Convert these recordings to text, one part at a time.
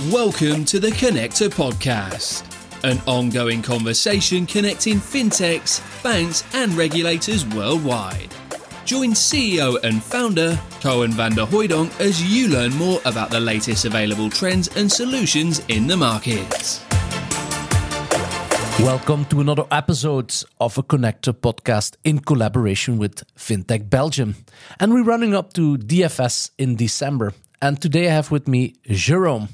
Welcome to the Connector Podcast, an ongoing conversation connecting fintechs, banks, and regulators worldwide. Join CEO and founder Koen Vanderhoydonk as you learn more about the latest available trends and solutions in the markets. Welcome to another episode of a Connector podcast in collaboration with FinTech Belgium. And we're running up to DFS in December. And today I have with me Jerome.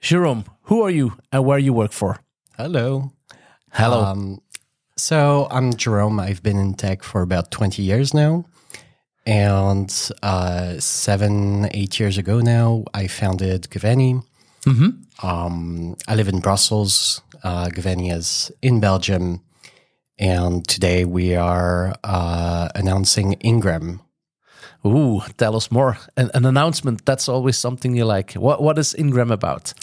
Jerome, who are you and where you work for? Hello. Hello. Um, so I'm Jerome. I've been in tech for about 20 years now. And uh, seven, eight years ago now, I founded Gaveni. Um, I live in Brussels. Uh, Gaveni is in Belgium. And today we are uh, announcing Ingram. Ooh, tell us more. An, an announcement, that's always something you like. What, what is Ingram about?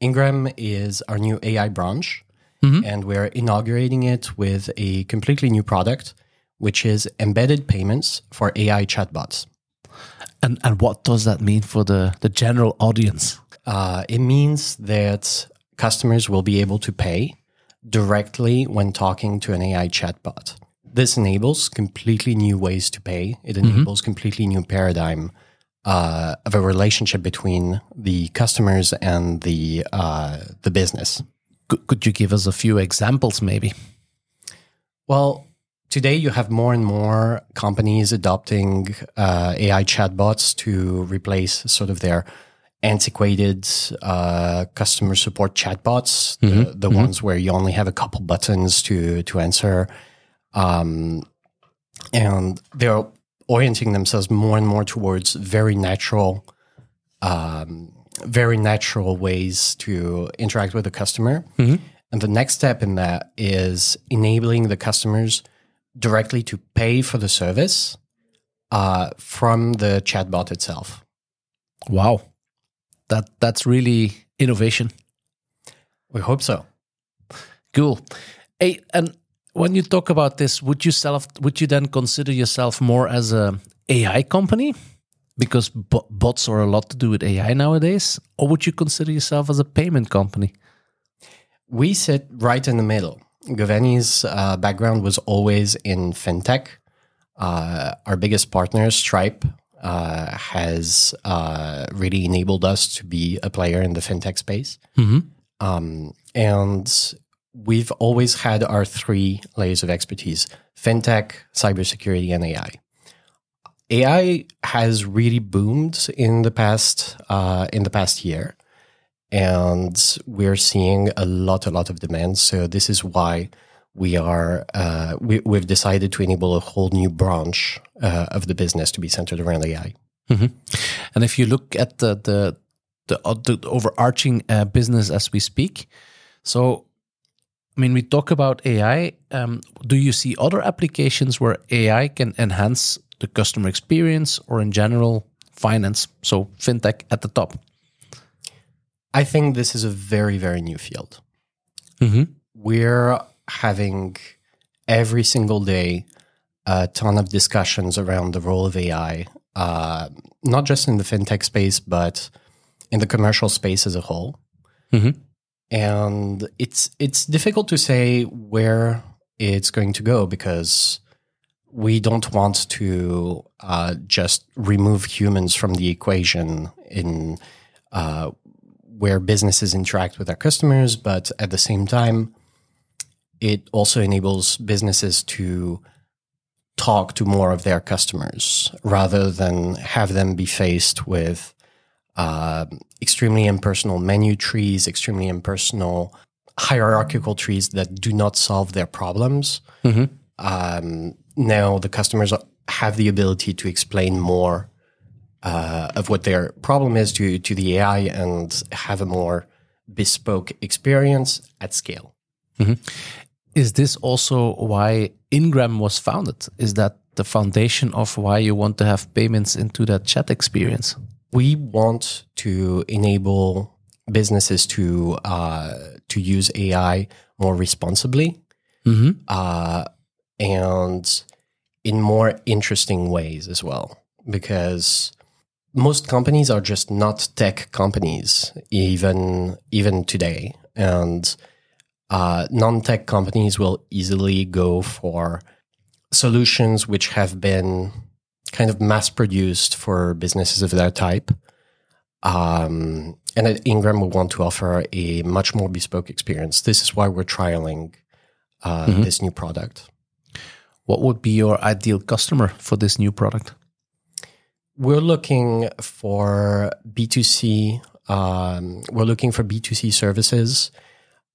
Ingram is our new AI branch, and we're inaugurating it with a completely new product, which is embedded payments for AI chatbots. And, and what does that mean for the, the general audience? Uh, it means that customers will be able to pay directly when talking to an AI chatbot. This enables completely new ways to pay. It enables completely new paradigm uh, of a relationship between the customers and the uh, the business. Could, could you give us a few examples, maybe? Well, today you have more and more companies adopting uh, AI chatbots to replace sort of their antiquated uh, customer support chatbots, the, the ones where you only have a couple buttons to to answer, um, and they're orienting themselves more and more towards very natural. Um, very natural ways to interact with the customer. And the next step in that is enabling the customers directly to pay for the service uh, from the chatbot itself. Wow. That That's really innovation. We hope so. Cool. Hey, and when you talk about this, would you self would you then consider yourself more as a AI company? Because bo- bots are a lot to do with AI nowadays, or would you consider yourself as a payment company? We sit right in the middle. Goveni's uh, background was always in fintech. Uh, our biggest partner, Stripe, uh, has uh, really enabled us to be a player in the fintech space. Um, and we've always had our three layers of expertise fintech, cybersecurity, and AI. AI has really boomed in the past uh, in the past year, and we're seeing a lot, a lot of demand. So this is why we are uh, we, we've decided to enable a whole new branch uh, of the business to be centered around AI. And if you look at the the the, uh, the overarching uh, business as we speak, so I mean, we talk about AI. Um, do you see other applications where AI can enhance the customer experience, or in general, finance? So fintech at the top. I think this is a very, very new field. We're having every single day a ton of discussions around the role of AI, uh, not just in the fintech space, but in the commercial space as a whole. And it's it's difficult to say where it's going to go because we don't want to uh, just remove humans from the equation in uh, where businesses interact with their customers, but at the same time, it also enables businesses to talk to more of their customers rather than have them be faced with uh, extremely impersonal menu trees, extremely impersonal hierarchical trees that do not solve their problems. Um, now the customers have the ability to explain more uh, of what their problem is to to the AI and have a more bespoke experience at scale. Is this also why Ingram was founded? Is that the foundation of why you want to have payments into that chat experience? We want to enable businesses to uh, to use AI more responsibly uh, and in more interesting ways as well. Because most companies are just not tech companies, even even today, and uh, non-tech companies will easily go for solutions which have been kind of mass-produced for businesses of that type. Um, and at Ingram, we want to offer a much more bespoke experience. This is why we're trialing uh, mm-hmm. this new product. What would be your ideal customer for this new product? We're looking for B2C. Um, we're looking for B2C services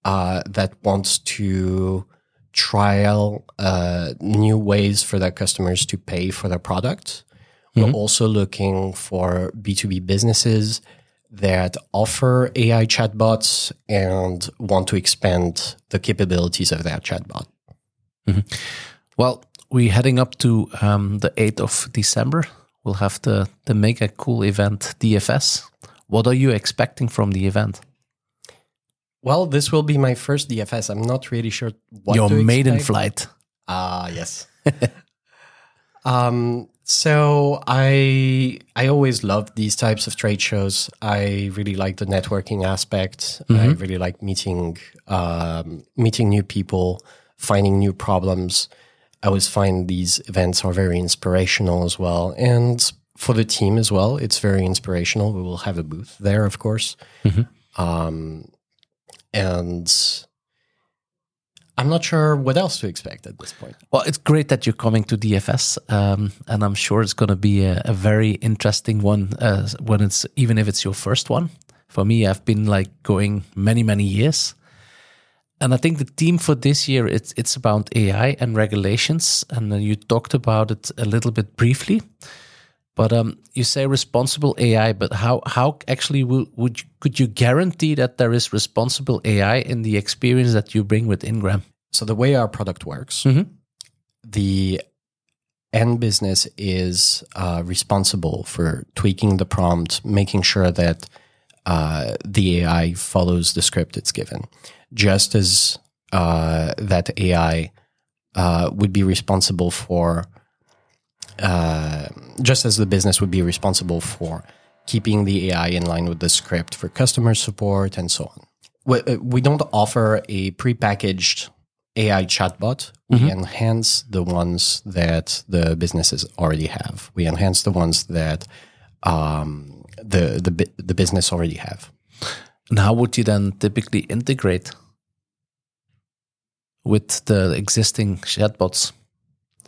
uh, that wants to trial uh, new ways for their customers to pay for their product. Mm-hmm. We're also looking for B2B businesses that offer AI chatbots and want to expand the capabilities of their chatbot. Mm-hmm. Well, we're heading up to um, the 8th of December. We'll have the, the mega cool event, DFS. What are you expecting from the event? Well, this will be my first DFS. I'm not really sure what Your maiden expect. flight. Ah, uh, yes. um, so I I always loved these types of trade shows. I really like the networking aspect. Mm-hmm. I really like meeting um, meeting new people, finding new problems. I always find these events are very inspirational as well, and for the team as well, it's very inspirational. We will have a booth there, of course. Mm-hmm. Um, and I'm not sure what else to expect at this point. Well, it's great that you're coming to DFS, um, and I'm sure it's going to be a, a, very interesting one uh, when it's even if it's your first one. For me, I've been like going many many years, and I think the theme for this year it's it's about AI and regulations, and you talked about it a little bit briefly. But um, you say responsible AI, but how how actually will, would you, could you guarantee that there is responsible AI in the experience that you bring with Ingram? So the way our product works, mm-hmm. the end business is uh, responsible for tweaking the prompt, making sure that uh, the AI follows the script it's given, just as uh, that AI uh, would be responsible for uh, just as the business would be responsible for keeping the AI in line with the script for customer support and so on. We, uh, we don't offer a prepackaged AI chatbot. We mm-hmm. enhance the ones that the businesses already have. We enhance the ones that um, the, the the business already have. And how would you then typically integrate with the existing chatbots?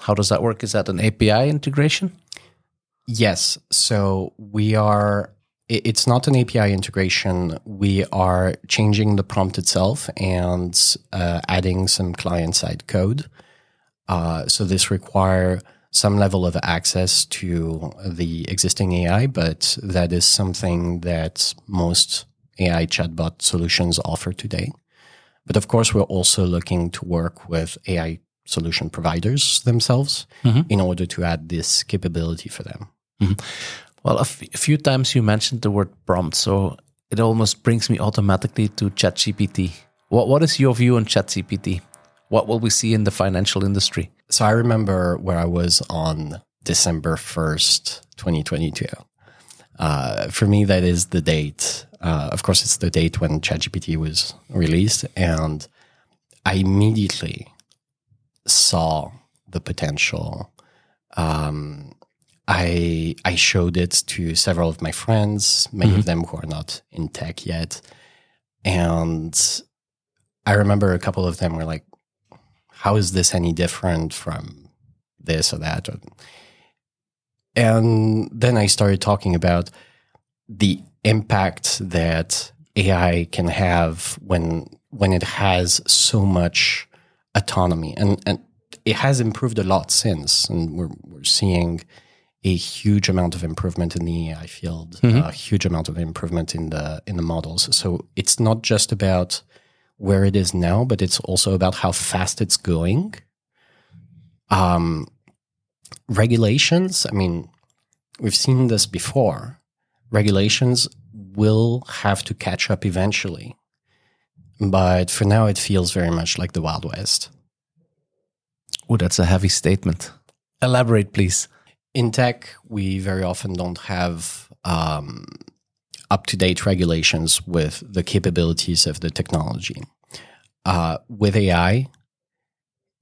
How does that work? Is that an API integration? Yes. So we are, it's not an API integration. We are changing the prompt itself and uh, adding some client side code. Uh, so this require some level of access to the existing AI, but that is something that most AI chatbot solutions offer today. But of course, we're also looking to work with AI solution providers themselves mm-hmm. in order to add this capability for them. Mm-hmm. Well, a, f- a few times you mentioned the word prompt, so it almost brings me automatically to ChatGPT. What what is your view on ChatGPT? What will we see in the financial industry? So I remember where I was on December first, twenty twenty two. Uh, for me, that is the date. Uh, of course, it's the date when ChatGPT was released, and I immediately saw the potential. Um, I I showed it to several of my friends, many mm-hmm. of them who are not in tech yet, and I remember a couple of them were like, "How is this any different from this or that?" And then I started talking about the impact that AI can have when when it has so much autonomy, and and it has improved a lot since, and we're we're seeing a huge amount of improvement in the AI field, mm-hmm. a huge amount of improvement in the in the models. So it's not just about where it is now, but it's also about how fast it's going. Um, regulations. I mean, we've seen this before. Regulations will have to catch up eventually. But for now, it feels very much like the Wild West. Oh, that's a heavy statement. Elaborate, please. In tech, we very often don't have um, up to date regulations with the capabilities of the technology. Uh, with AI,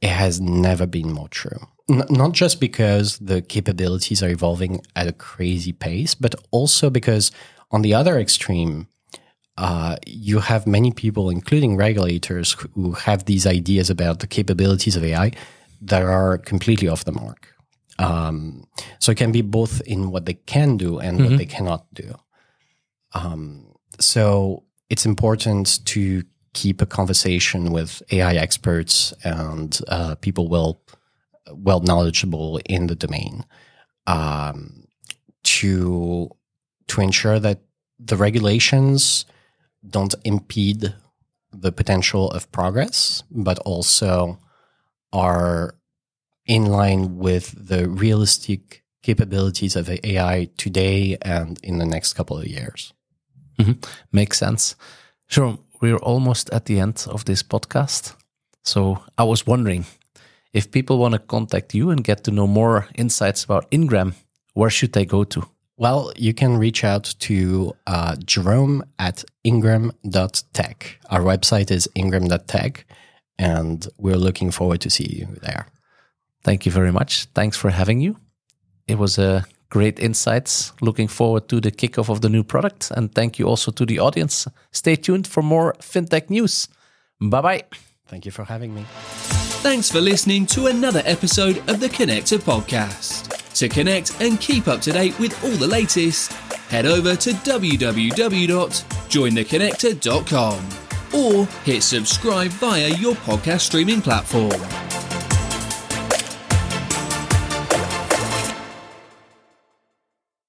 it has never been more true. N- not just because the capabilities are evolving at a crazy pace, but also because on the other extreme, uh, you have many people, including regulators, who have these ideas about the capabilities of AI that are completely off the mark. Um, so it can be both in what they can do and mm-hmm. what they cannot do. Um, so it's important to keep a conversation with AI experts and uh, people well well knowledgeable in the domain um, to to ensure that the regulations don't impede the potential of progress, but also are in line with the realistic capabilities of AI today and in the next couple of years. Mm-hmm. Makes sense. Sure, we're almost at the end of this podcast. So I was wondering if people want to contact you and get to know more insights about Ingram, where should they go to? Well, you can reach out to uh, Jerome at ingram.tech. Our website is ingram.tech, and we're looking forward to see you there. Thank you very much. Thanks for having you. It was a great insights. Looking forward to the kickoff of the new product. And thank you also to the audience. Stay tuned for more fintech news. Bye bye. Thank you for having me. Thanks for listening to another episode of the Connector Podcast. To connect and keep up to date with all the latest, head over to www.jointheconnector.com or hit subscribe via your podcast streaming platform.